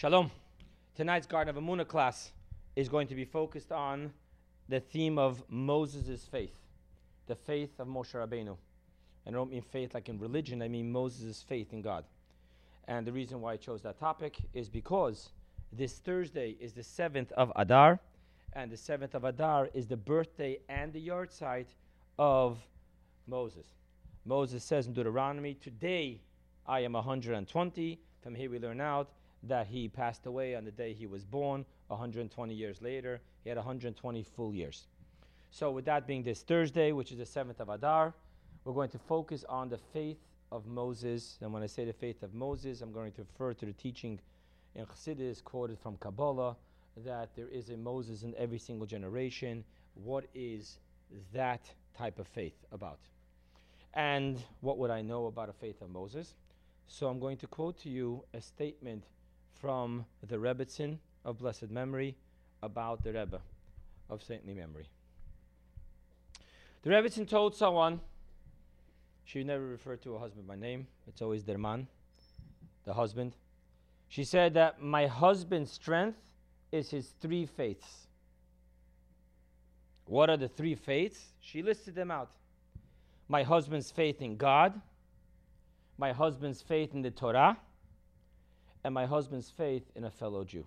Shalom. Tonight's Garden of Emunah class is going to be focused on the theme of Moses' faith, the faith of Moshe Rabbeinu. And I don't mean faith like in religion, I mean Moses' faith in God. And the reason why I chose that topic is because this Thursday is the 7th of Adar, and the 7th of Adar is the birthday and the yahrzeit of Moses. Moses says in Deuteronomy, Today I am 120. From here we learn out that he passed away on the day he was born, 120 years later. He had 120 full years. So, with that being this Thursday, which is the 7th of Adar, we're going to focus on the faith of Moses. And when I say the faith of Moses, I'm going to refer to the teaching in Chassidus, quoted from Kabbalah, that there is a Moses in every single generation. What is that type of faith about? And what would I know about a faith of Moses? So I'm going to quote to you a statement from the Rebbitzin of blessed memory about the Rebbe of saintly memory. The Rebbitzin told someone, she never referred to a husband by name, it's always their man, the husband. She said that my husband's strength is his three faiths. What are the three faiths? She listed them out. My husband's faith in God, my husband's faith in the Torah, and my husband's faith in a fellow Jew.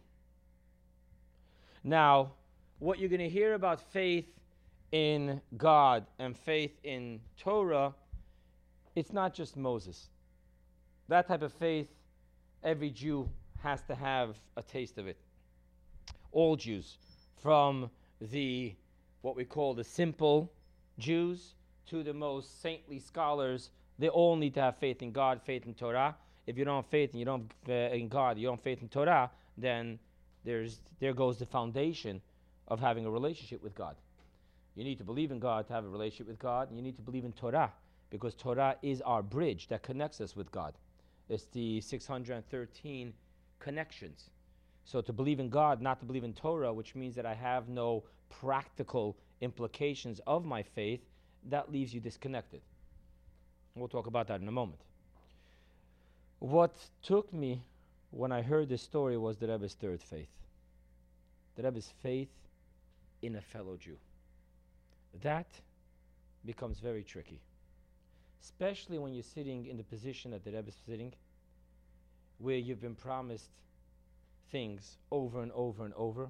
Now, what you're going to hear about faith in God and faith in Torah, it's not just Moses. That type of faith, every Jew has to have a taste of it. All Jews, from the what we call the simple Jews to the most saintly scholars, they all need to have faith in God, faith in Torah. If you don't have faith and you don't uh, in God, you don't have faith in Torah, then there's there goes the foundation of having a relationship with God. You need to believe in God to have a relationship with God, and you need to believe in Torah because Torah is our bridge that connects us with God. It's the 613 connections. So to believe in God, not to believe in Torah, which means that I have no practical implications of my faith, that leaves you disconnected. We'll talk about that in a moment. What took me when I heard this story was the Rebbe's third faith. The Rebbe's faith in a fellow Jew. That becomes very tricky, especially when you're sitting in the position that the Rebbe is sitting, where you've been promised things over and over and over.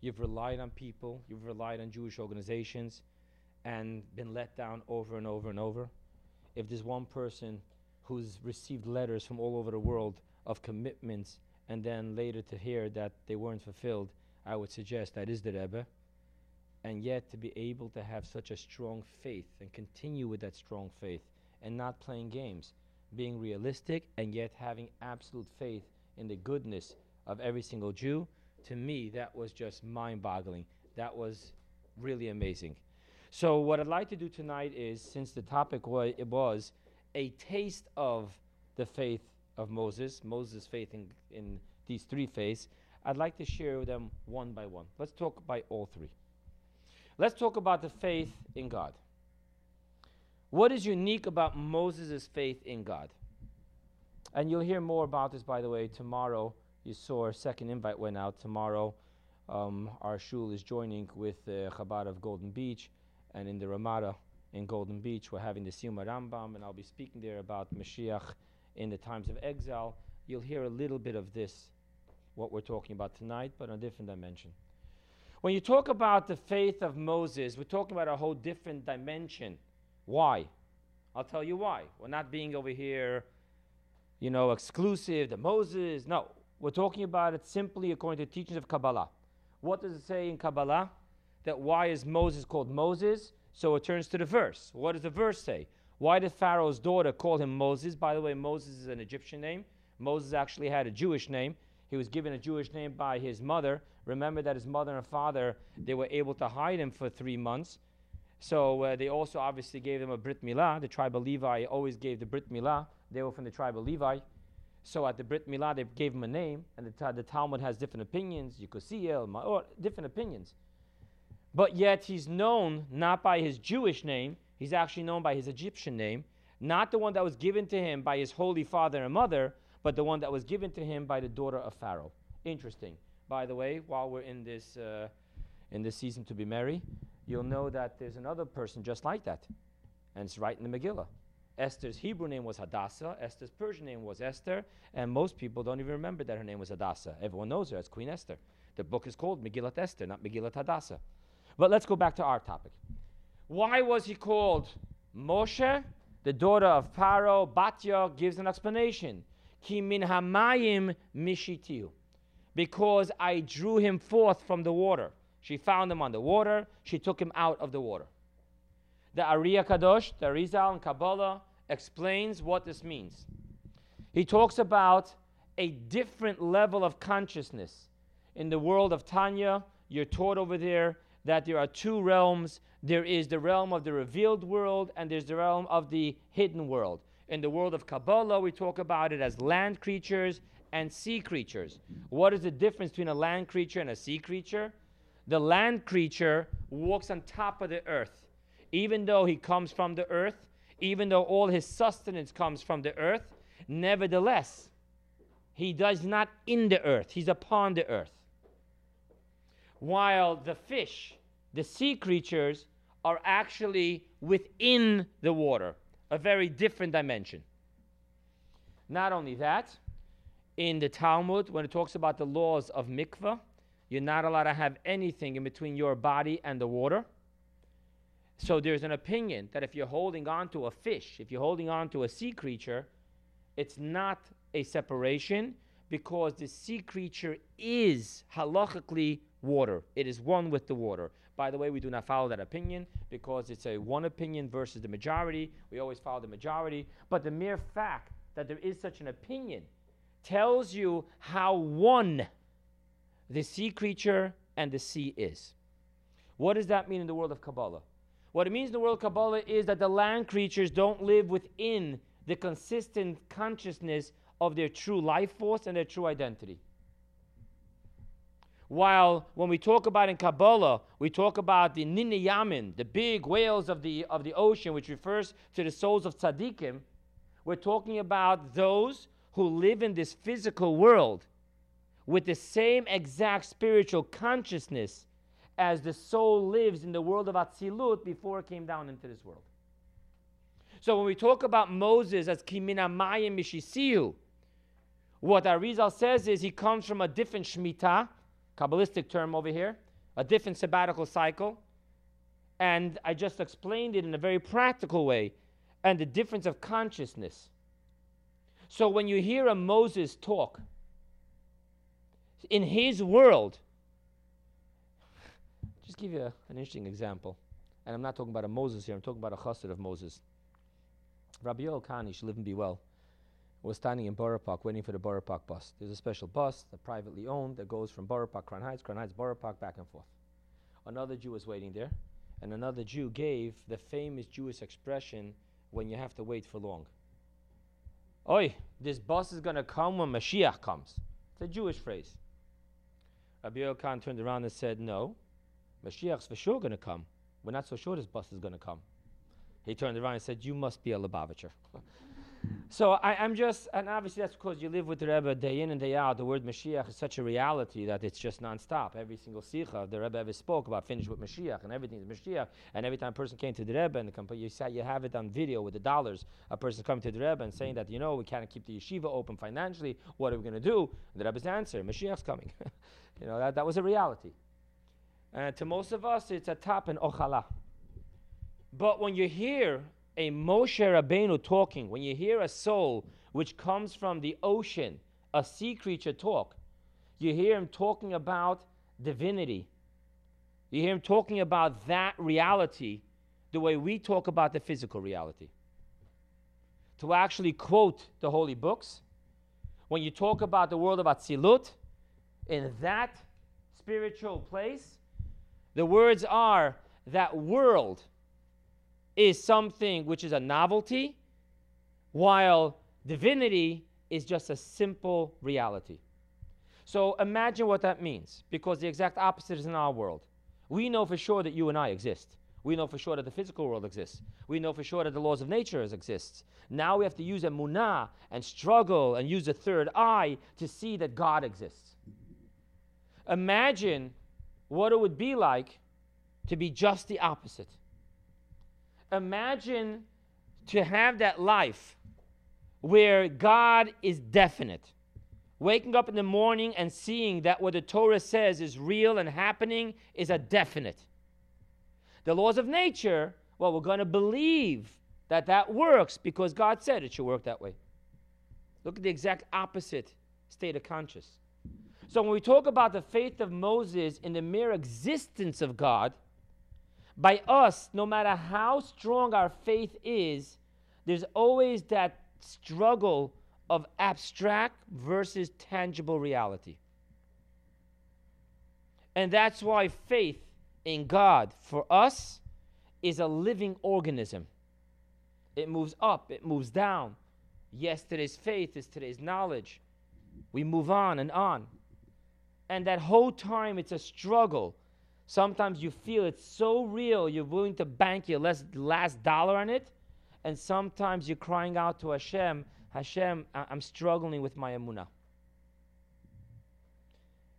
You've relied on people, you've relied on Jewish organizations, and been let down over and over and over. If there's one person who's received letters from all over the world of commitments and then later to hear that they weren't fulfilled, I would suggest that is the Rebbe. And yet to be able to have such a strong faith and continue with that strong faith and not playing games, being realistic and yet having absolute faith in the goodness of every single Jew, to me, that was just mind boggling. That was really amazing. So, what I'd like to do tonight is, since the topic wa- was a taste of the faith of Moses, Moses' faith in, in these three faiths, I'd like to share them one by one. Let's talk by all three. Let's talk about the faith in God. What is unique about Moses' faith in God? And you'll hear more about this, by the way, tomorrow. You saw our second invite went out tomorrow. Um, our shul is joining with uh, Chabad of Golden Beach, and in the Ramada in Golden Beach, we're having the Siyum Rambam, and I'll be speaking there about Mashiach in the times of exile. You'll hear a little bit of this, what we're talking about tonight, but on a different dimension. When you talk about the faith of Moses, we're talking about a whole different dimension. Why? I'll tell you why. We're not being over here, you know, exclusive to Moses. No, we're talking about it simply according to teachings of Kabbalah. What does it say in Kabbalah? That why is Moses called Moses? So it turns to the verse. What does the verse say? Why did Pharaoh's daughter call him Moses? By the way, Moses is an Egyptian name. Moses actually had a Jewish name. He was given a Jewish name by his mother. Remember that his mother and father, they were able to hide him for three months. So uh, they also obviously gave him a Brit Milah. The tribe of Levi always gave the Brit Milah. They were from the tribe of Levi. So at the Brit Milah, they gave him a name, and the, the Talmud has different opinions, Yekosiel, Maor, different opinions. But yet he's known not by his Jewish name, he's actually known by his Egyptian name, not the one that was given to him by his holy father and mother, but the one that was given to him by the daughter of Pharaoh. Interesting. By the way, while we're in this, uh, in this season to be merry, you'll know that there's another person just like that. And it's right in the Megillah. Esther's Hebrew name was Hadassah. Esther's Persian name was Esther. And most people don't even remember that her name was Hadassah. Everyone knows her as Queen Esther. The book is called Megillat Esther, not Megillat Hadassah. But let's go back to our topic. Why was he called Moshe? The daughter of Pharaoh, Batya, gives an explanation. Ki min hamayim mishitiu. Because I drew him forth from the water. She found him on the water. She took him out of the water. The Ari HaKadosh, the Arizal and Kabbalah, explains what this means. He talks about a different level of consciousness. In the world of Tanya, you're taught over there that there are two realms there is the realm of the revealed world, and there's the realm of the hidden world. In the world of Kabbalah, we talk about it as land creatures and sea creatures. What is the difference between a land creature and a sea creature? The land creature walks on top of the earth. Even though he comes from the earth, even though all his sustenance comes from the earth, nevertheless, he does not in the earth, he's upon the earth. While the fish, the sea creatures, are actually within the water, a very different dimension. Not only that, in the Talmud, when it talks about the laws of mikvah, you're not allowed to have anything in between your body and the water. So there's an opinion that if you're holding on to a fish, if you're holding on to a sea creature, it's not a separation because the sea creature is halachically water. It is one with the water. By the way, we do not follow that opinion because it's a one opinion versus the majority. We always follow the majority. But the mere fact that there is such an opinion tells you how one the sea creature and the sea is. What does that mean in the world of Kabbalah? What it means in the world of Kabbalah is that the land creatures don't live within the consistent consciousness of their true life force and their true identity. While when we talk about in Kabbalah, we talk about the Ninayamin, the big whales of the, of the ocean, which refers to the souls of tzaddikim, we're talking about those who live in this physical world with the same exact spiritual consciousness as the soul lives in the world of Atzilut before it came down into this world. So when we talk about Moses as Kimina Maya Mishisiu, what Arizal says is he comes from a different Shemitah, Kabbalistic term over here, a different sabbatical cycle. And I just explained it in a very practical way, and the difference of consciousness. So when you hear a Moses talk, in his world, just give you a, an interesting example. And I'm not talking about a Moses here, I'm talking about a chassid of Moses. Rabbi Kani, should live and be well was standing in Borough Park waiting for the Borough Park bus. There's a special bus that's privately owned that goes from Borough Park, Crown Heights, Crown Heights, Borough Park, back and forth. Another Jew was waiting there, and another Jew gave the famous Jewish expression when you have to wait for long. Oi, this bus is going to come when Mashiach comes. It's a Jewish phrase. Rabbi Khan turned around and said, No, Mashiach's for sure going to come. We're not so sure this bus is going to come. He turned around and said, You must be a Lubavitcher. So I, am just, and obviously that's because you live with the Rebbe day in and day out. The word Mashiach is such a reality that it's just nonstop. Every single sikha the Rebbe ever spoke about finished with Mashiach, and everything is Mashiach. And every time a person came to the Rebbe and the, you, said you have it on video with the dollars, a person coming to the Rebbe and saying that, you know, we can't keep the yeshiva open financially. What are we going to do? And the Rebbe's answer, Mashiach's coming. you know, that, that was a reality. And to most of us, it's a tap and ochala. But when you hear a Moshe Rabbeinu talking, when you hear a soul which comes from the ocean, a sea creature talk, you hear him talking about divinity. You hear him talking about that reality the way we talk about the physical reality. To actually quote the holy books, when you talk about the world of Atzilut, in that spiritual place, the words are that world is something which is a novelty, while divinity is just a simple reality. So imagine what that means, because the exact opposite is in our world. We know for sure that you and I exist. We know for sure that the physical world exists. We know for sure that the laws of nature exist. Now we have to use emunah and struggle and use a third eye to see that God exists. Imagine what it would be like to be just the opposite. Imagine to have that life where God is definite. Waking up in the morning and seeing that what the Torah says is real and happening is a definite. The laws of nature, well, we're going to believe that that works because God said it should work that way. Look at the exact opposite state of conscious. So when we talk about the faith of Moses in the mere existence of God, by us, no matter how strong our faith is, there's always that struggle of abstract versus tangible reality. And that's why faith in God for us is a living organism. It moves up, it moves down. Yesterday's faith is today's knowledge. We move on and on. And that whole time it's a struggle. Sometimes you feel it's so real, you're willing to bank your last, last dollar on it. And sometimes you're crying out to Hashem, Hashem, I- I'm struggling with my emunah.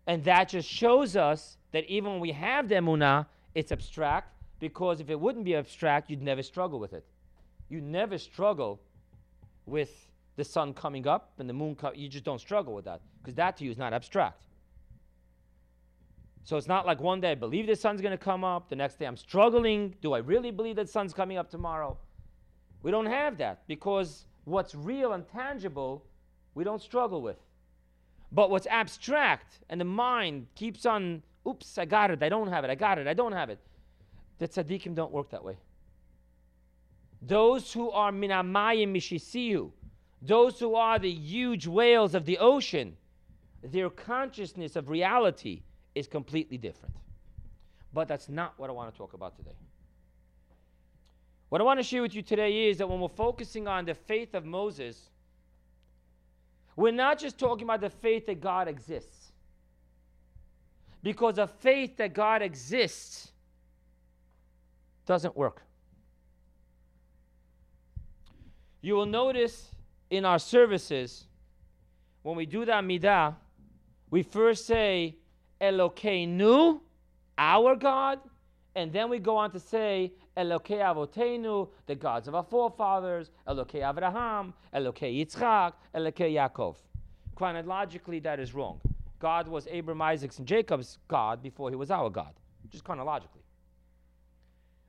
And that just shows us that even when we have the emunah, it's abstract because if it wouldn't be abstract, you'd never struggle with it. You never struggle with the sun coming up and the moon coming. You just don't struggle with that because that to you is not abstract. So it's not like one day I believe the sun's going to come up, the next day I'm struggling. Do I really believe that the sun's coming up tomorrow? We don't have that because what's real and tangible, we don't struggle with. But what's abstract and the mind keeps on, oops, I got it, I don't have it, I got it, I don't have it. The tzaddikim don't work that way. Those who are minamayim mishisiyu, those who are the huge whales of the ocean, their consciousness of reality is completely different. But that's not what I want to talk about today. What I want to share with you today is that when we're focusing on the faith of Moses, we're not just talking about the faith that God exists. Because a faith that God exists doesn't work. You will notice in our services, when we do that midah, we first say, Elokeinu, our God, and then we go on to say, Elokei Avotenu, the gods of our forefathers, Elokei Avraham, Elokei Yitzchak, Elokei Yaakov. Chronologically, that is wrong. God was Abram, Isaac's, and Jacob's God before he was our God, just chronologically.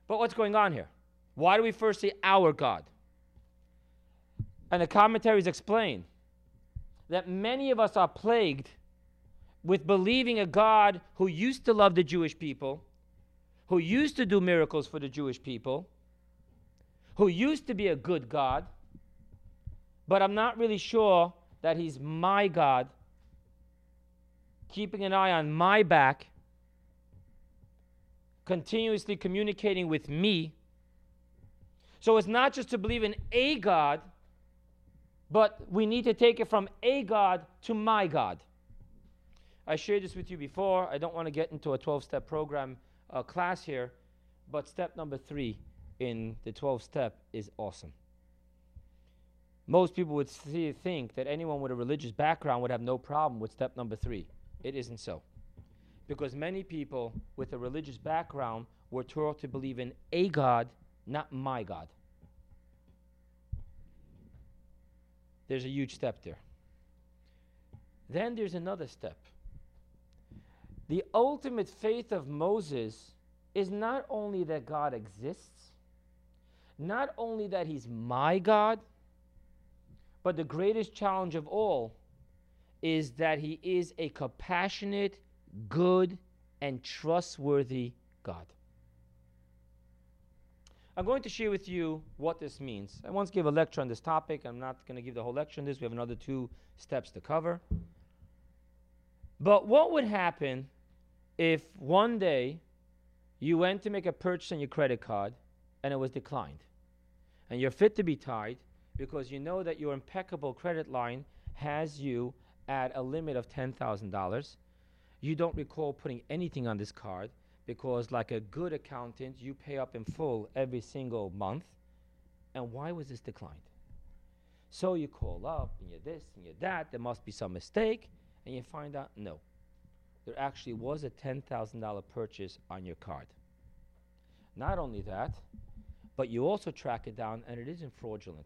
But what's going on here? Why do we first say our God? And the commentaries explain that many of us are plagued with believing a God who used to love the Jewish people, who used to do miracles for the Jewish people, who used to be a good God, but I'm not really sure that he's my God, keeping an eye on my back, continuously communicating with me. So it's not just to believe in a God, but we need to take it from a God to my God. I shared this with you before. I don't want to get into a 12 step program uh, class here, but step number three in the 12 step is awesome. Most people would see, think that anyone with a religious background would have no problem with step number three. It isn't so. Because many people with a religious background were taught to believe in a God, not my God. There's a huge step there. Then there's another step. The ultimate faith of Moses is not only that God exists, not only that he's my God, but the greatest challenge of all is that he is a compassionate, good, and trustworthy God. I'm going to share with you what this means. I once gave a lecture on this topic. I'm not going to give the whole lecture on this. We have another two steps to cover. But what would happen if one day you went to make a purchase on your credit card and it was declined? And you're fit to be tied because you know that your impeccable credit line has you at a limit of $10,000. You don't recall putting anything on this card because, like a good accountant, you pay up in full every single month. And why was this declined? So you call up and you're this and you're that. There must be some mistake. And you find out no. There actually was a $10,000 purchase on your card. Not only that, but you also track it down and it isn't fraudulent.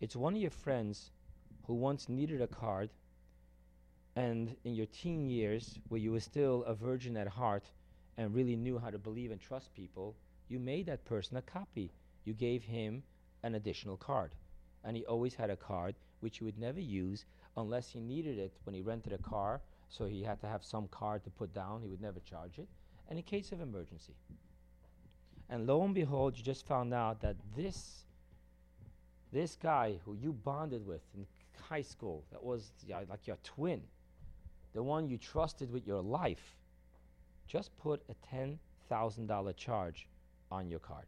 It's one of your friends who once needed a card and in your teen years, where you were still a virgin at heart and really knew how to believe and trust people, you made that person a copy. You gave him an additional card. And he always had a card which he would never use unless he needed it when he rented a car, so he had to have some card to put down. He would never charge it. And in case of emergency. And lo and behold, you just found out that this this guy who you bonded with in high school, that was yeah, like your twin, the one you trusted with your life, just put a $10,000 charge on your card.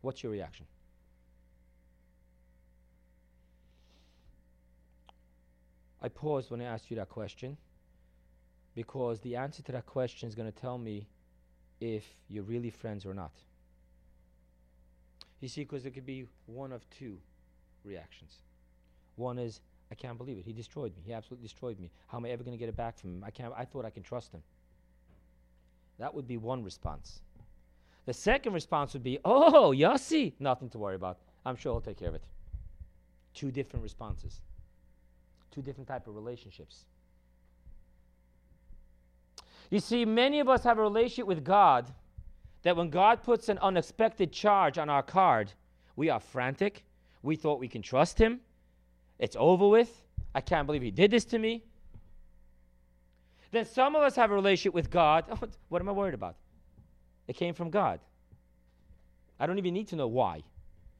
What's your reaction? I paused when I asked you that question because the answer to that question is going to tell me if you're really friends or not. You see, because there could be one of two reactions. One is, I can't believe it. He destroyed me. He absolutely destroyed me. How am I ever going to get it back from him? I can't. I thought I can trust him. That would be one response. The second response would be, "Oh, Yossi, nothing to worry about. I'm sure he'll take care of it." Two different responses. Two different type of relationships. You see, many of us have a relationship with God that when God puts an unexpected charge on our card, we are frantic. We thought we can trust Him. It's over with. I can't believe He did this to me. Then some of us have a relationship with God. Oh, what am I worried about? It came from God. I don't even need to know why.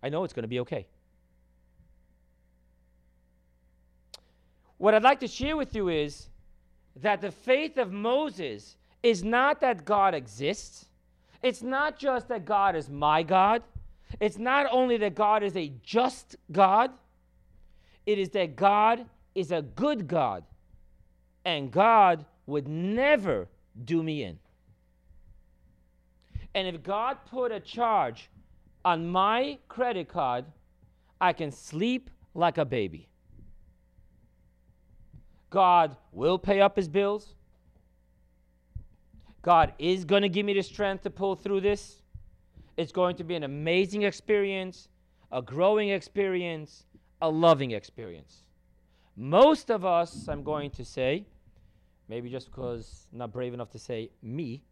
I know it's going to be okay. What I'd like to share with you is that the faith of Moses is not that God exists. It's not just that God is my God. It's not only that God is a just God. It is that God is a good God. And God would never do me in. And if God put a charge on my credit card, I can sleep like a baby. God will pay up his bills. God is going to give me the strength to pull through this. It's going to be an amazing experience, a growing experience, a loving experience. Most of us, I'm going to say, maybe just because I'm not brave enough to say me,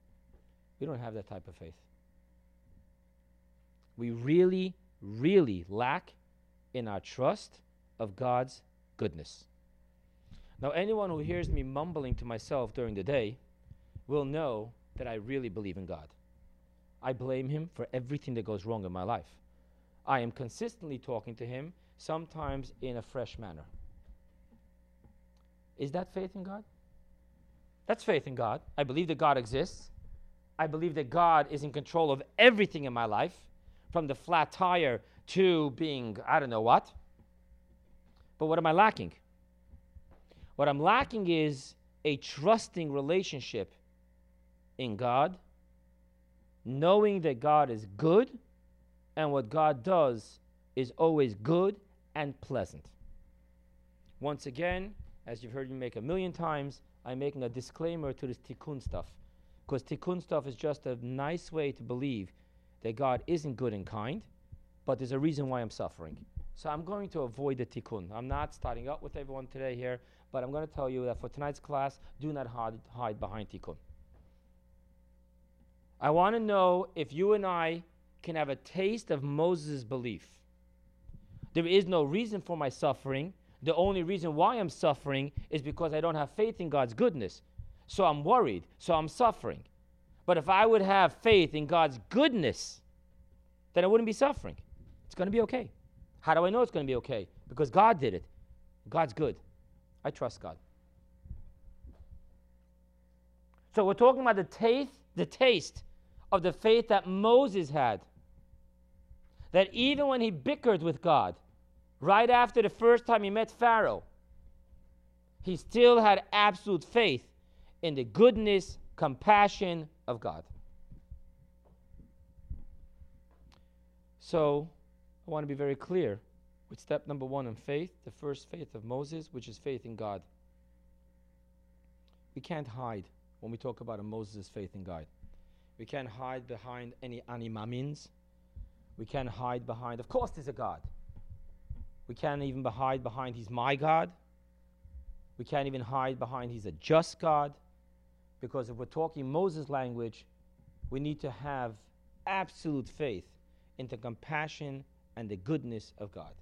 we don't have that type of faith. We really, really lack in our trust of God's goodness. Now, anyone who hears me mumbling to myself during the day will know that I really believe in God. I blame Him for everything that goes wrong in my life. I am consistently talking to Him, sometimes in a fresh manner. Is that faith in God? That's faith in God. I believe that God exists. I believe that God is in control of everything in my life, from the flat tire to being, I don't know what. But what am I lacking? What I'm lacking is a trusting relationship in God, knowing that God is good and what God does is always good and pleasant. Once again, as you've heard me make a million times, I'm making a disclaimer to this tikkun stuff. Because tikkun stuff is just a nice way to believe that God isn't good and kind, but there's a reason why I'm suffering. So I'm going to avoid the tikkun. I'm not starting up with everyone today here. But I'm going to tell you that for tonight's class, do not hide, hide behind tikkun. I want to know if you and I can have a taste of Moses' belief. There is no reason for my suffering. The only reason why I'm suffering is because I don't have faith in God's goodness. So I'm worried. So I'm suffering. But if I would have faith in God's goodness, then I wouldn't be suffering. It's going to be okay. How do I know it's going to be okay? Because God did it. God's good. I trust God. So we're talking about the taste, the taste of the faith that Moses had. That even when he bickered with God, right after the first time he met Pharaoh, he still had absolute faith in the goodness, compassion of God. So I want to be very clear with step number one in faith, the first faith of Moses, which is faith in God. we can't hide when we talk about a Moses' faith in God. We can't hide behind any Ani Maamins. We can't hide behind, of course, there's a God. We can't even hide behind, He's my God. We can't even hide behind, He's a just God. Because if we're talking Moses' language, we need to have absolute faith into compassion and the goodness of God.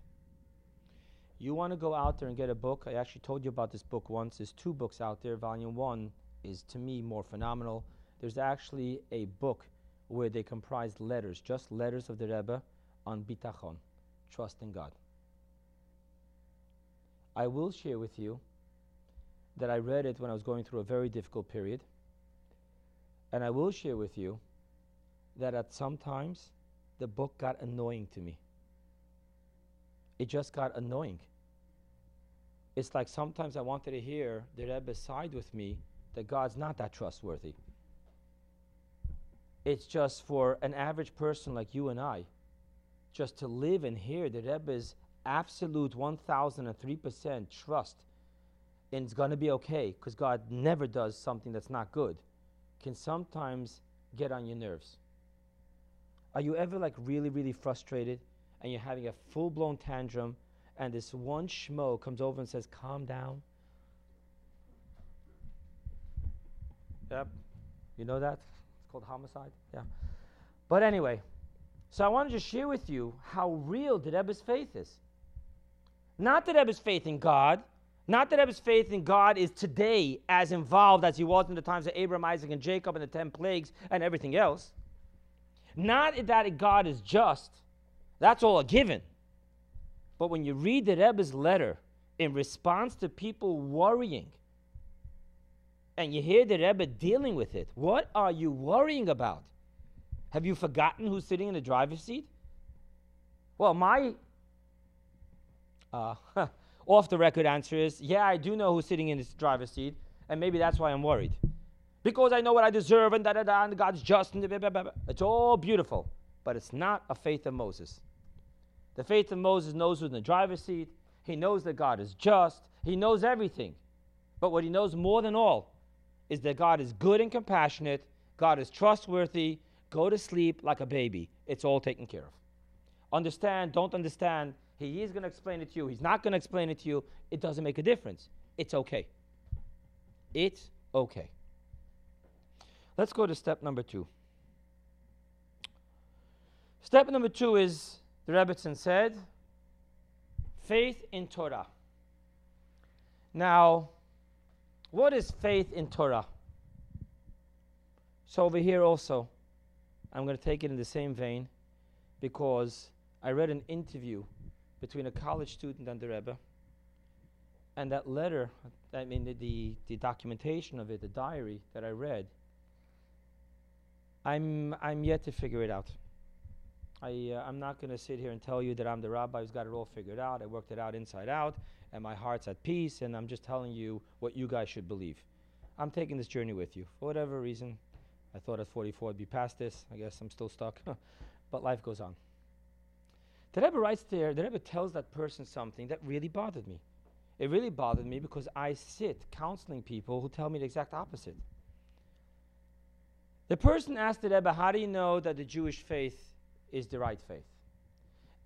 You want to go out there and get a book? I actually told you about this book once. There's two books out there. Volume one is, to me, more phenomenal. There's actually a book where they comprise letters, just letters of the Rebbe on bitachon, trust in God. I will share with you that I read it when I was going through a very difficult period. And I will share with you that at some times the book got annoying to me. It just got annoying. It's like sometimes I wanted to hear the Rebbe side with me that God's not that trustworthy. It's just for an average person like you and I, just to live and hear the Rebbe's absolute 1003% trust and it's going to be okay because God never does something that's not good, can sometimes get on your nerves. Are you ever like really, really frustrated and you're having a full blown tantrum and this one schmo comes over and says, Calm down? Yep. You know that? It's called homicide. Yeah. But anyway, so I wanted to share with you how real the Rebbe's faith is. Not that Rebbe's faith in God, not that Rebbe's faith in God is today as involved as he was in the times of Abraham, Isaac, and Jacob and the ten plagues and everything else. Not that God is just, that's all a given. But when you read the Rebbe's letter in response to people worrying, and you hear the Rebbe dealing with it, what are you worrying about? Have you forgotten who's sitting in the driver's seat? Well, my uh, off the record answer is yeah, I do know who's sitting in this driver's seat, and maybe that's why I'm worried. Because I know what I deserve, and da da da, and God's just, and blah, blah, blah, it's all beautiful, but it's not a faith of Moses. The faith of Moses knows who's in the driver's seat, he knows that God is just, he knows everything. But what he knows more than all is that God is good and compassionate, God is trustworthy. Go to sleep like a baby. It's all taken care of. Understand, don't understand, he is going to explain it to you. He's not going to explain it to you. It doesn't make a difference. It's okay. It's okay. Let's go to step number two. Step number two is, the Rebbitzin said, faith in Torah. Now, what is faith in Torah? So, over here also, I'm going to take it in the same vein because I read an interview between a college student and the Rebbe. And that letter, I mean, the, the, the documentation of it, the diary that I read, I'm, I'm yet to figure it out. I, uh, I'm not going to sit here and tell you that I'm the rabbi who's got it all figured out. I worked it out inside out, and my heart's at peace, and I'm just telling you what you guys should believe. I'm taking this journey with you. For whatever reason, I thought at 44 I'd be past this. I guess I'm still stuck. but life goes on. The Rebbe writes there, the Rebbe tells that person something that really bothered me. It really bothered me because I sit counseling people who tell me the exact opposite. The person asked the Rebbe, How do you know that the Jewish faith is the right faith?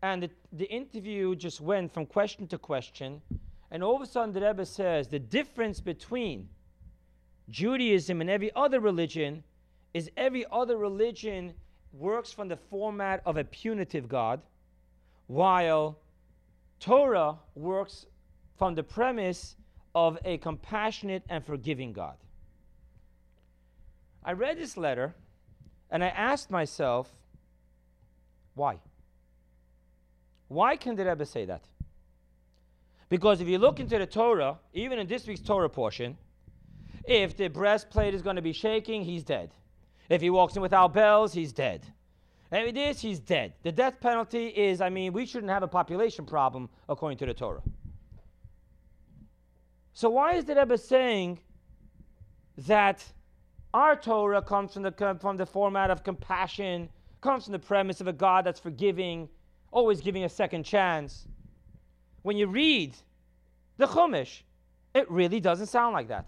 And the, the interview just went from question to question. And all of a sudden, the Rebbe says the difference between Judaism and every other religion is every other religion works from the format of a punitive God while Torah works from the premise of a compassionate and forgiving God. I read this letter and I asked myself, why? Why can the Rebbe say that? Because if you look into the Torah, even in this week's Torah portion, if the breastplate is going to be shaking, he's dead. If he walks in without bells, he's dead. And with this, he's dead. The death penalty is, I mean, we shouldn't have a population problem according to the Torah. So why is the Rebbe saying that our Torah comes from the, from the format of compassion, comes from the premise of a God that's forgiving, always giving a second chance? When you read the Chumash, it really doesn't sound like that.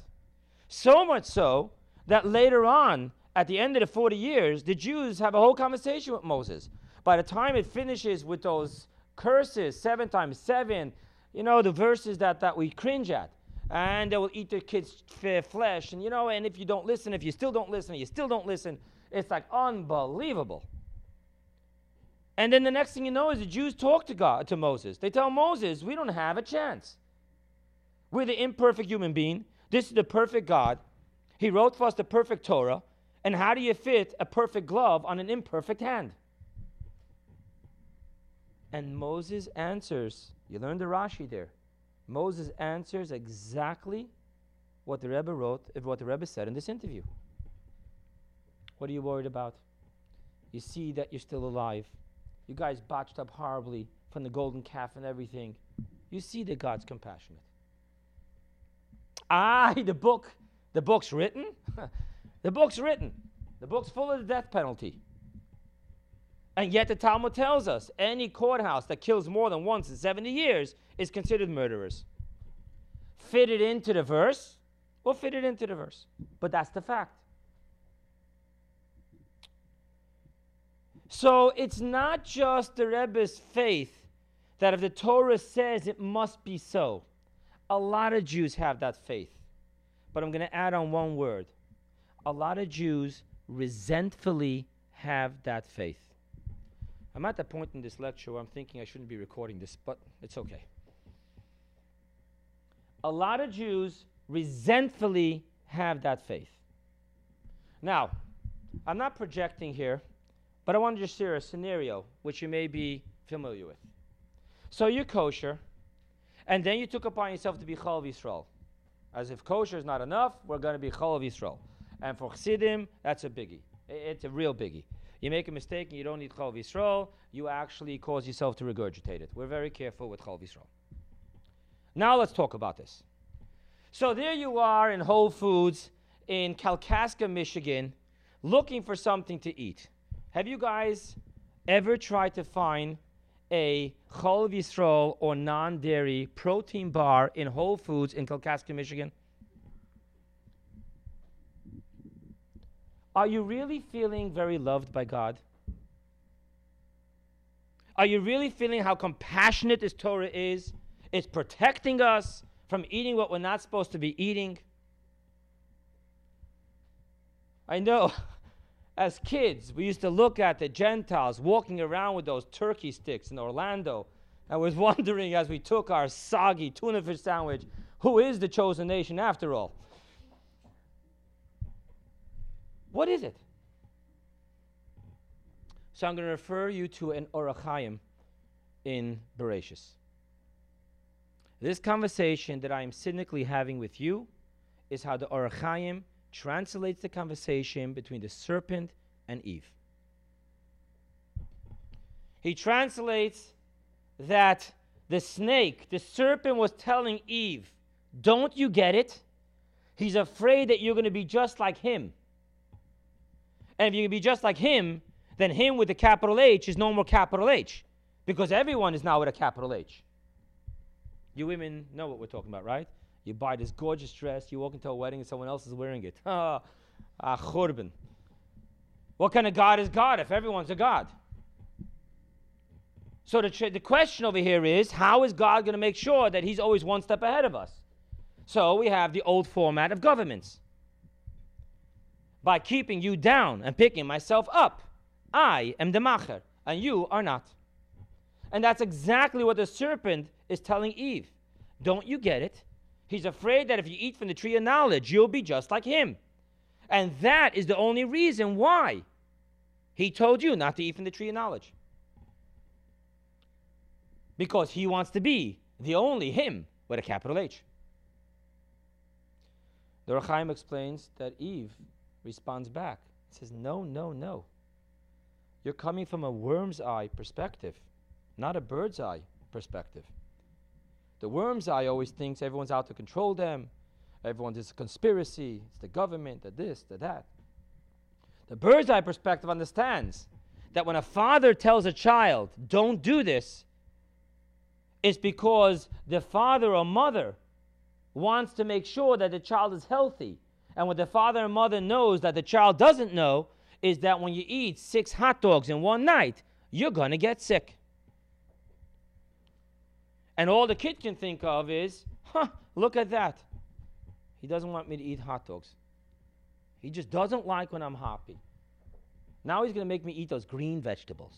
So much so that later on, at the end of the 40 years, the Jews have a whole conversation with Moses. By the time it finishes with those curses, seven times seven, you know, the verses that, that we cringe at. And they will eat their kids' flesh. And, you know, and if you don't listen, if you still don't listen, you still don't listen, it's like unbelievable. And then the next thing you know is the Jews talk to God, to Moses. They tell Moses, we don't have a chance. We're the imperfect human being. This is the perfect God. He wrote for us the perfect Torah. And how do you fit a perfect glove on an imperfect hand? And Moses answers. You learned the Rashi there. Moses answers exactly what the Rebbe wrote, uh, what the Rebbe said in this interview. What are you worried about? You see that you're still alive. You guys botched up horribly from the golden calf and everything. You see that God's compassionate. Ah, the book, the book's written. the book's written. The book's full of the death penalty. And yet the Talmud tells us any courthouse that kills more than once in 70 years is considered murderers. Fit it into the verse, we'll fit it into the verse. But that's the fact. So it's not just the Rebbe's faith that if the Torah says it must be so. A lot of Jews have that faith. But I'm going to add on one word. A lot of Jews resentfully have that faith. I'm at the point in this lecture where I'm thinking I shouldn't be recording this, but it's okay. A lot of Jews resentfully have that faith. Now, I'm not projecting here, but I want to just share a scenario which you may be familiar with. So you're kosher, and then you took upon yourself to be Chalav Yisrael. As if kosher is not enough, we're going to be Chalav Yisrael. And for Chassidim, that's a biggie. It's a real biggie. You make a mistake and you don't need Chalav Yisrael, you actually cause yourself to regurgitate it. We're very careful with Chal Yisrael. Now let's talk about this. So there you are in Whole Foods in Kalkaska, Michigan, looking for something to eat. Have you guys ever tried to find a Chalav Yisrael or non-dairy protein bar in Whole Foods in Kalkaska, Michigan? Are you really feeling very loved by God? Are you really feeling how compassionate this Torah is? It's protecting us from eating what we're not supposed to be eating. I know as kids, we used to look at the Gentiles walking around with those turkey sticks in Orlando. I was wondering as we took our soggy tuna fish sandwich, who is the chosen nation after all? What is it? So I'm going to refer you to an Ohr HaChaim in Bereshis. This conversation that I am cynically having with you is how the Ohr HaChaim translates the conversation between the serpent and Eve. He translates that the snake, the serpent, was telling Eve, Don't you get it? He's afraid that you're going to be just like him. And if you can be just like him, then him with a capital H is no more capital H because everyone is now with a capital H. You women know what we're talking about, right? You buy this gorgeous dress, you walk into a wedding and someone else is wearing it. ah. What kind of God is God if everyone's a God? So the, tr- the question over here is how is God going to make sure that He's always one step ahead of us? So we have the old format of governments by keeping you down and picking myself up. I am the macher, and you are not. And that's exactly what the serpent is telling Eve. Don't you get it? He's afraid that if you eat from the tree of knowledge, you'll be just like him. And that is the only reason why he told you not to eat from the tree of knowledge. Because he wants to be the only him with a capital H. The Ohr HaChaim explains that Eve responds back. It says, No, no, no. You're coming from a worm's eye perspective, not a bird's eye perspective. The worm's eye always thinks everyone's out to control them, Everyone, everyone's a conspiracy, it's the government, the this, the that. The bird's eye perspective understands that when a father tells a child, don't do this, it's because the father or mother wants to make sure that the child is healthy And what the father and mother knows that the child doesn't know is that when you eat six hot dogs in one night, you're going to get sick. And all the kid can think of is, huh, look at that. He doesn't want me to eat hot dogs. He just doesn't like when I'm happy. Now he's going to make me eat those green vegetables.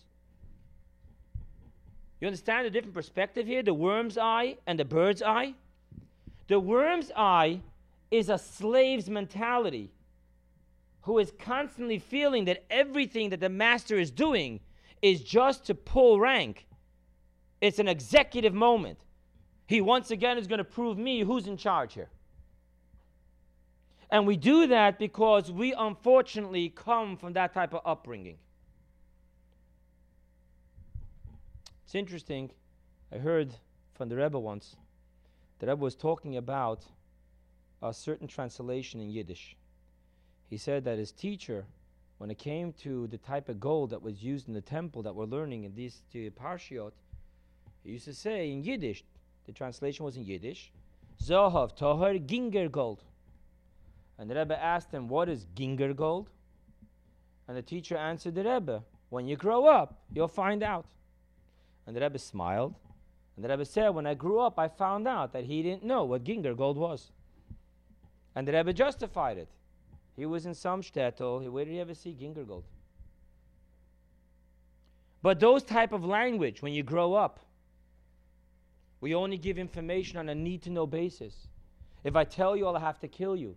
You understand the different perspective here? The worm's eye and the bird's eye? The worm's eye is a slave's mentality who is constantly feeling that everything that the master is doing is just to pull rank. It's an executive moment. He once again is going to prove me who's in charge here. And we do that because we unfortunately come from that type of upbringing. It's interesting. I heard from the Rebbe once. The Rebbe was talking about a certain translation in Yiddish. He said that his teacher, when it came to the type of gold that was used in the temple that we're learning in these two parshiot, used to say in Yiddish, the translation was in Yiddish, Zohav, Toher, Ginger gold. And the Rebbe asked him, What is Ginger gold? And the teacher answered the Rebbe, When you grow up, you'll find out. And the Rebbe smiled. And the Rebbe said, When I grew up, I found out that he didn't know what Ginger gold was. And the Rebbe justified it. He was in some shtetl. Where did he ever see Ginger gold? But those type of language, when you grow up, we only give information on a need to know basis. If I tell you, I'll have to kill you.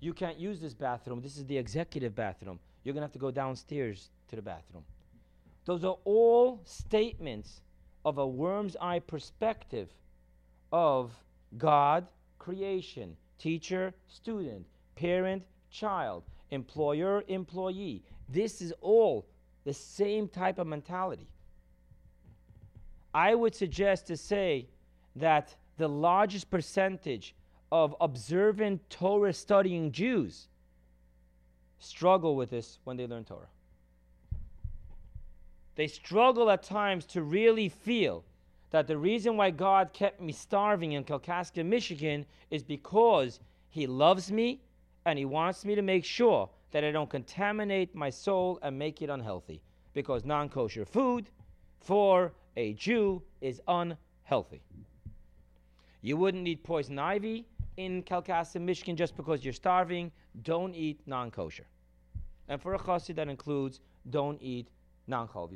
You can't use this bathroom. This is the executive bathroom. You're going to have to go downstairs to the bathroom. Those are all statements of a worm's eye perspective of God, creation, teacher, student, parent, child, employer, employee. This is all the same type of mentality. I would suggest to say that the largest percentage of observant Torah studying Jews struggle with this when they learn Torah. They struggle at times to really feel that the reason why God kept me starving in Kalkaska, Michigan is because He loves me and He wants me to make sure that I don't contaminate my soul and make it unhealthy. Because non kosher food for a Jew is unhealthy. You wouldn't eat poison ivy in Kalkaska, Michigan just because you're starving. Don't eat non kosher. And for a chassid, that includes don't eat non Chal.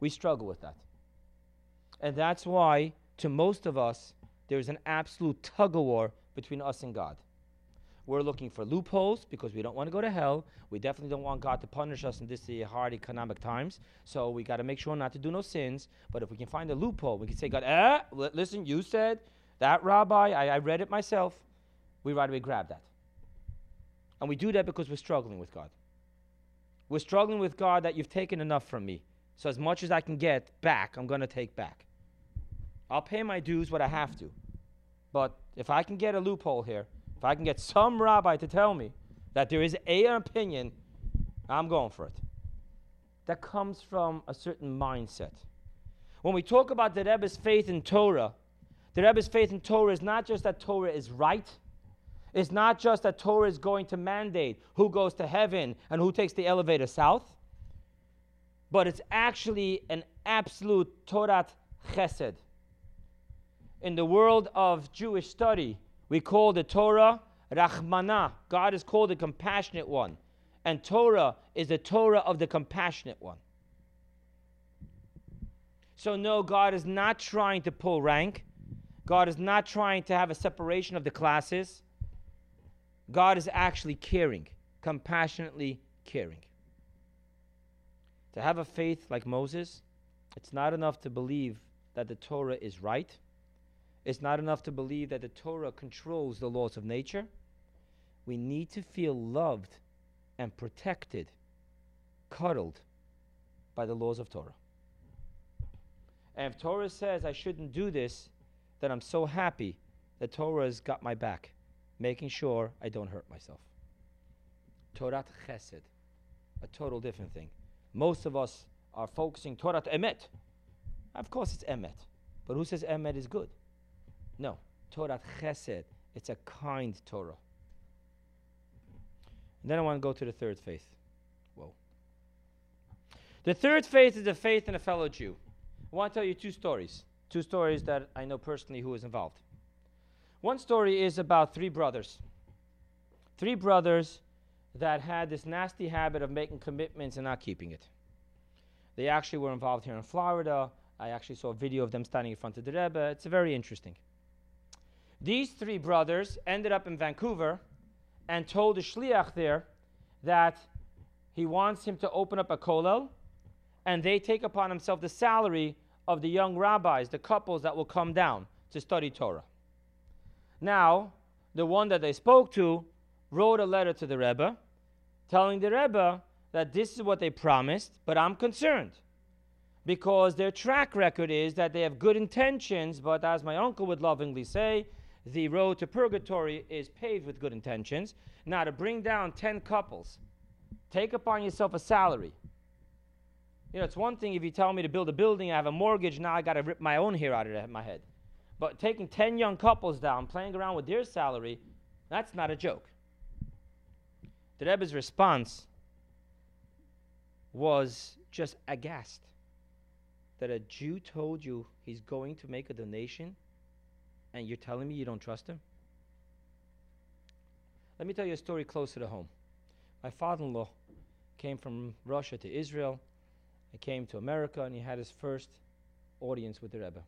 We struggle with that. And that's why, to most of us, there's an absolute tug of war between us and God. We're looking for loopholes because we don't want to go to hell. We definitely don't want God to punish us in this hard economic times. So we got to make sure not to do no sins. But if we can find a loophole, we can say, God, eh, listen, you said that rabbi, I, I read it myself. We right away grab that. And we do that because we're struggling with God. We're struggling with God that you've taken enough from me. So as much as I can get back, I'm going to take back. I'll pay my dues what I have to. But if I can get a loophole here, if I can get some rabbi to tell me that there is a opinion, I'm going for it. That comes from a certain mindset. When we talk about the Rebbe's faith in Torah, the Rebbe's faith in Torah is not just that Torah is right, it's not just that Torah is going to mandate who goes to heaven and who takes the elevator south, but it's actually an absolute Torah chesed. In the world of Jewish study, we call the Torah Rahmana. God is called the compassionate one. And Torah is the Torah of the compassionate one. So, no, God is not trying to pull rank. God is not trying to have a separation of the classes. God is actually caring, compassionately caring. To have a faith like Moses, it's not enough to believe that the Torah is right. It's not enough to believe that the Torah controls the laws of nature. We need to feel loved and protected, cuddled by the laws of Torah. And if Torah says I shouldn't do this, then I'm so happy that Torah has got my back making sure I don't hurt myself. Torah chesed, a total different thing. Most of us are focusing Torah emet. Of course, it's emet, but who says emet is good? No, Torah chesed. It's a kind Torah. And then I want to go to the third faith. Whoa. The third faith is the faith in a fellow Jew. I want to tell you two stories. Two stories that I know personally who is involved. One story is about three brothers. Three brothers that had this nasty habit of making commitments and not keeping it. They actually were involved here in Florida. I actually saw a video of them standing in front of the Rebbe. It's very interesting. These three brothers ended up in Vancouver and told the shliach there that he wants him to open up a kollel, and they take upon himself the salary of the young rabbis, the couples that will come down to study Torah. Now, the one that they spoke to wrote a letter to the Rebbe, telling the Rebbe that this is what they promised, but I'm concerned because their track record is that they have good intentions, but as my uncle would lovingly say, the road to purgatory is paved with good intentions. Now, to bring down 10 couples, take upon yourself a salary. You know, it's one thing if you tell me to build a building, I have a mortgage, now I got to rip my own hair out of my head. But taking 10 young couples down, playing around with their salary, that's not a joke. The Rebbe's response was just aghast that a Jew told you he's going to make a donation and you're telling me you don't trust him? Let me tell you a story closer to home. My father in law came from Russia to Israel. He came to America and he had his first audience with the Rebbe.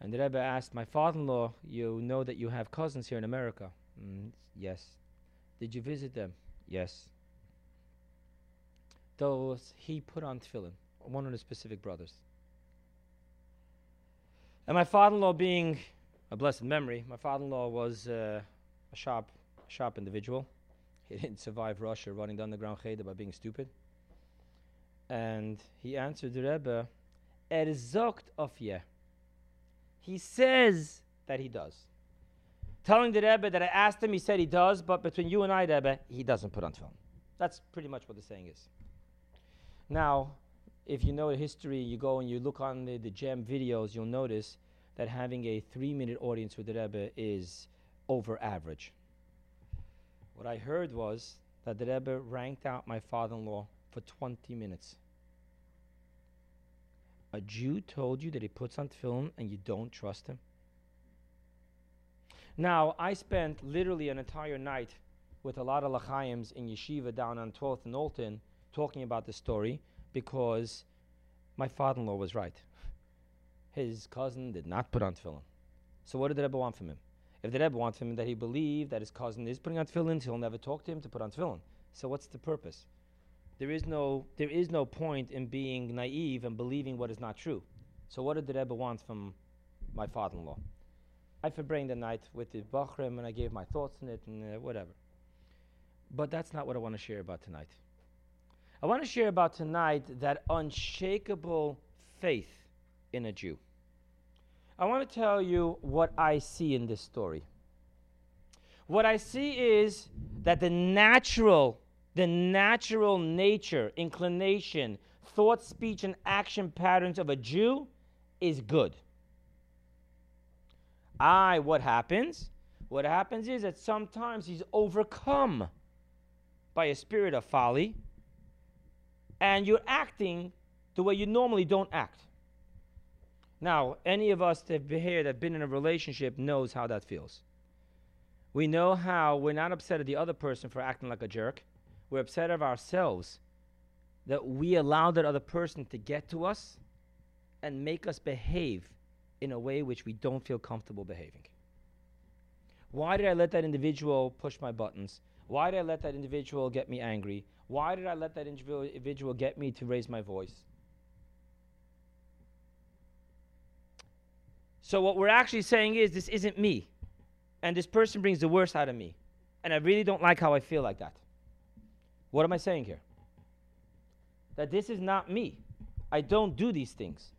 And the Rebbe asked, My father in law, you know that you have cousins here in America? Mm, yes. Did you visit them? Yes. Those he put on tefillin, one of the specific brothers. And my father-in-law, being a blessed memory, my father-in-law was uh, a sharp, sharp individual. He didn't survive Russia running down the underground cheder by being stupid. And he answered the Rebbe, Er zogt of ye. He says that he does. Telling the Rebbe that I asked him, he said he does, but between you and I, Rebbe, he doesn't put on tefillin. That's pretty much what the saying is. Now, if you know the history, you go and you look on the, the JEM videos, you'll notice that having a three minute audience with the Rebbe is over average. What I heard was that the Rebbe ranked out my father in law for 20 minutes. A Jew told you that he puts on tefillin and you don't trust him? Now, I spent literally an entire night with a lot of Lachaims in yeshiva down on 12th and Alton talking about the story because my father in law was right. His cousin did not put on tefillin. So, what did the Rebbe want from him? If the Rebbe wants from him that he believed that his cousin is putting on tefillin, he'll never talk to him to put on tefillin. So, what's the purpose? There is no, there is no point in being naive and believing what is not true. So, what did the Rebbe want from my father in law? I verbrained the night with the Bachurim and I gave my thoughts on it and uh, whatever. But that's not what I want to share about tonight. I want to share about tonight that unshakable faith in a Jew. I want to tell you what I see in this story. What I see is that the natural, the natural nature, inclination, thought, speech, and action patterns of a Jew is good. I, what happens? What happens is that sometimes he's overcome by a spirit of folly and you're acting the way you normally don't act. Now, any of us that here that have been in a relationship knows how that feels. We know how we're not upset at the other person for acting like a jerk. We're upset of ourselves that we allow that other person to get to us and make us behave in a way which we don't feel comfortable behaving. Why did I let that individual push my buttons? Why did I let that individual get me angry? Why did I let that individual get me to raise my voice? So, what we're actually saying is, this isn't me. And this person brings the worst out of me. And I really don't like how I feel like that. What am I saying here? That this is not me. I don't do these things.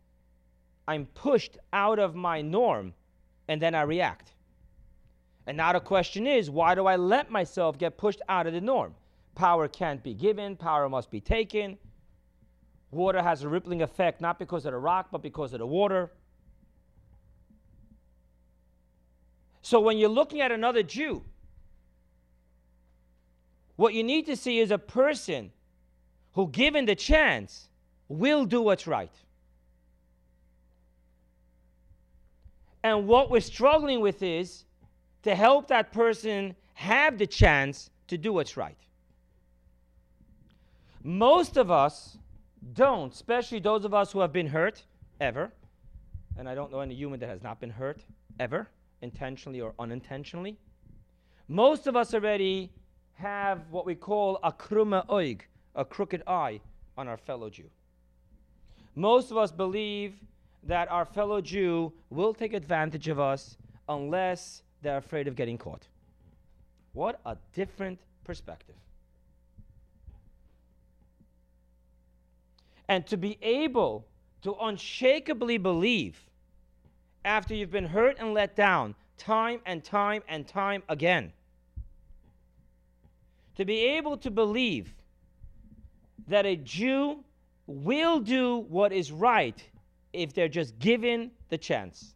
I'm pushed out of my norm and then I react. And now the question is why do I let myself get pushed out of the norm? Power can't be given, power must be taken. Water has a rippling effect not because of the rock, but because of the water. So when you're looking at another Jew What you need to see is a person who, given the chance, will do what's right. And what we're struggling with is to help that person have the chance to do what's right. Most of us don't, especially those of us who have been hurt ever. And I don't know any human that has not been hurt ever, intentionally or unintentionally. Most of us already have what we call a kruma oig, a crooked eye on our fellow Jew. Most of us believe that our fellow Jew will take advantage of us unless they're afraid of getting caught. What a different perspective. And to be able to unshakably believe after you've been hurt and let down time and time and time again. To be able to believe that a Jew will do what is right if they're just given the chance.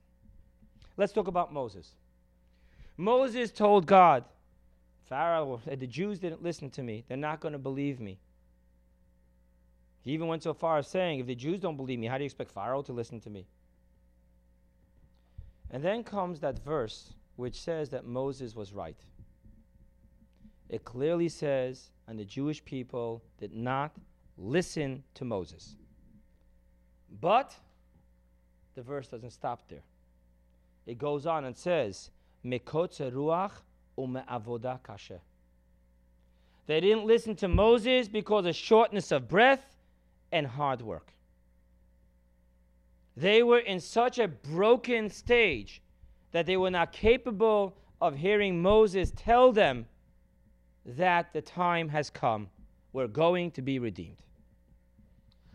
Let's talk about Moses. Moses told God, Pharaoh, said the Jews didn't listen to me. They're not going to believe me. He even went so far as saying, if the Jews don't believe me, how do you expect Pharaoh to listen to me? And then comes that verse which says that Moses was right. It clearly says, and the Jewish people did not listen to Moses. But the verse doesn't stop there. It goes on and says, ruach ume'avoda kashe. They didn't listen to Moses because of shortness of breath and hard work. They were in such a broken stage that they were not capable of hearing Moses tell them that the time has come. We're going to be redeemed.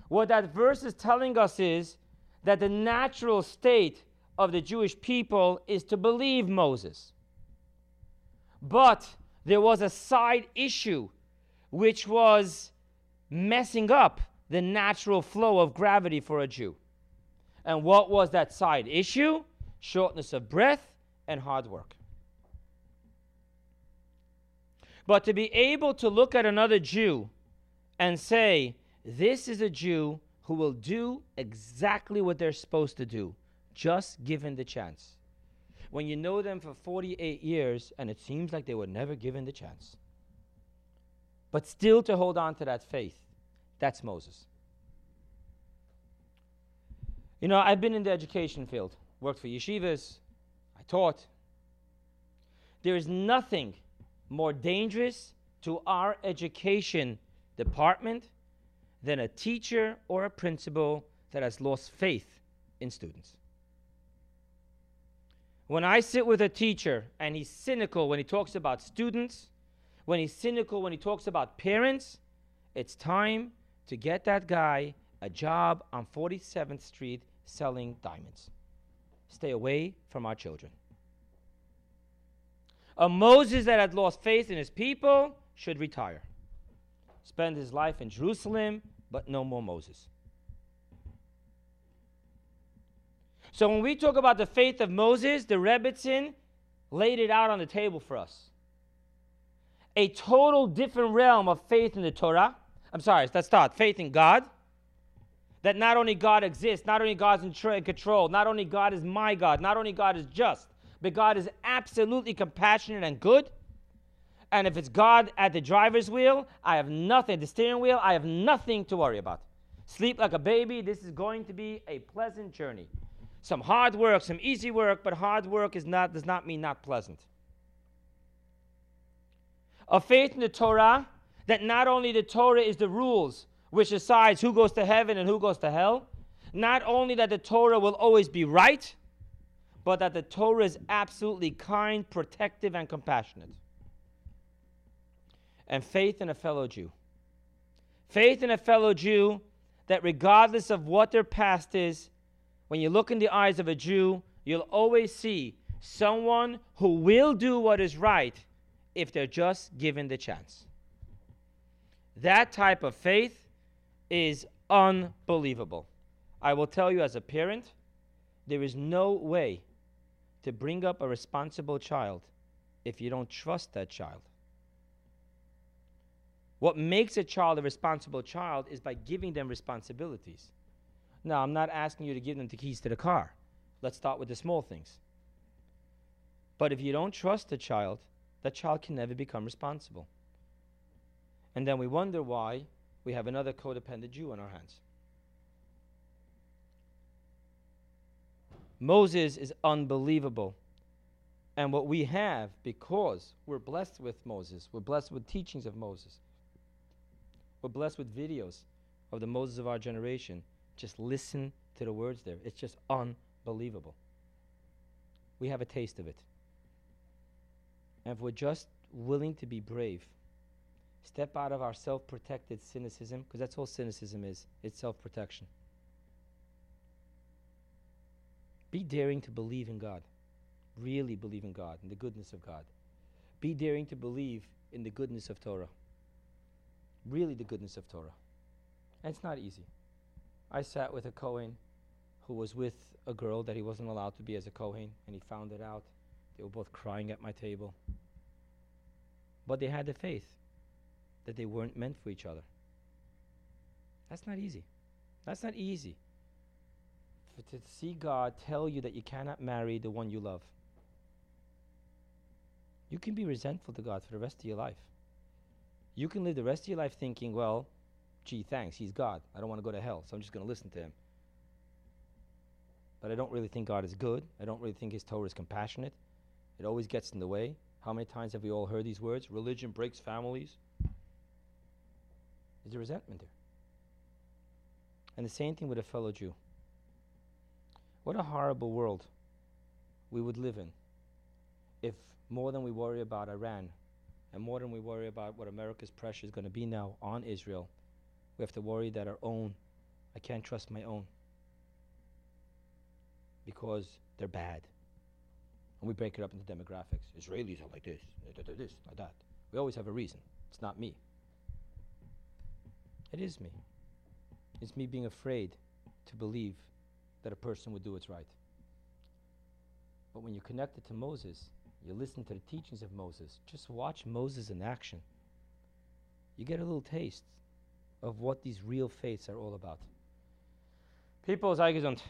What that verse is telling us is that the natural state of the Jewish people is to believe Moses. But there was a side issue which was messing up the natural flow of gravity for a Jew. And what was that side issue? Shortness of breath and hard work. But to be able to look at another Jew and say, this is a Jew who will do exactly what they're supposed to do, just given the chance. When you know them for 48 years and it seems like they were never given the chance. But still to hold on to that faith that's Moses. You know, I've been in the education field, worked for yeshivas, I taught. There is nothing more dangerous to our education department than a teacher or a principal that has lost faith in students. When I sit with a teacher and he's cynical when he talks about students, when he's cynical when he talks about parents, it's time to get that guy a job on 47th Street selling diamonds. Stay away from our children. A Moses that had lost faith in his people should retire. Spend his life in Jerusalem, but no more Moses. So when we talk about the faith of Moses, the Rebbitzin laid it out on the table for us. A total different realm of faith in the Torah I'm sorry, let's start. Faith in God. That not only God exists, not only God's in control, not only God is my God, not only God is just, but God is absolutely compassionate and good. And if it's God at the driver's wheel, I have nothing, the steering wheel, I have nothing to worry about. Sleep like a baby, this is going to be a pleasant journey. Some hard work, some easy work, but hard work is not, does not mean not pleasant. A faith in the Torah that not only the Torah is the rules which decides who goes to heaven and who goes to hell, not only that the Torah will always be right, but that the Torah is absolutely kind, protective, and compassionate. And faith in a fellow Jew. Faith in a fellow Jew that regardless of what their past is, when you look in the eyes of a Jew, you'll always see someone who will do what is right if they're just given the chance. That type of faith is unbelievable. I will tell you as a parent, there is no way to bring up a responsible child if you don't trust that child. What makes a child a responsible child is by giving them responsibilities. Now, I'm not asking you to give them the keys to the car. Let's start with the small things. But if you don't trust the child, that child can never become responsible. And then we wonder why we have another codependent Jew on our hands. Moses is unbelievable. And what we have, because we're blessed with Moses, we're blessed with teachings of Moses, we're blessed with videos of the Moses of our generation. Just listen to the words there. It's just unbelievable. We have a taste of it. And if we're just willing to be brave, step out of our self protected cynicism, because that's all cynicism is it's self protection. Be daring to believe in God. Really believe in God and the goodness of God. Be daring to believe in the goodness of Torah. Really, the goodness of Torah. And it's not easy. I sat with a Kohen who was with a girl that he wasn't allowed to be as a Kohen, and he found it out. They were both crying at my table. But they had the faith that they weren't meant for each other. That's not easy. That's not easy. To see God tell you that you cannot marry the one you love. You can be resentful to God for the rest of your life. You can live the rest of your life thinking, well, gee, thanks, he's God. I don't want to go to hell, so I'm just going to listen to him. But I don't really think God is good. I don't really think his Torah is compassionate. It always gets in the way. How many times have we all heard these words? Religion breaks families. There's a resentment there. And the same thing with a fellow Jew. What a horrible world we would live in if more than we worry about Iran and more than we worry about what America's pressure is going to be now on Israel, we have to worry that our own, I can't trust my own because they're bad. And we break it up into demographics. Israelis are like this, this, like that. We always have a reason. It's not me. It is me. It's me being afraid to believe that a person would do what's right. But when you connect it to Moses, you listen to the teachings of Moses, just watch Moses in action. You get a little taste of what these real faiths are all about. People, sei gesund.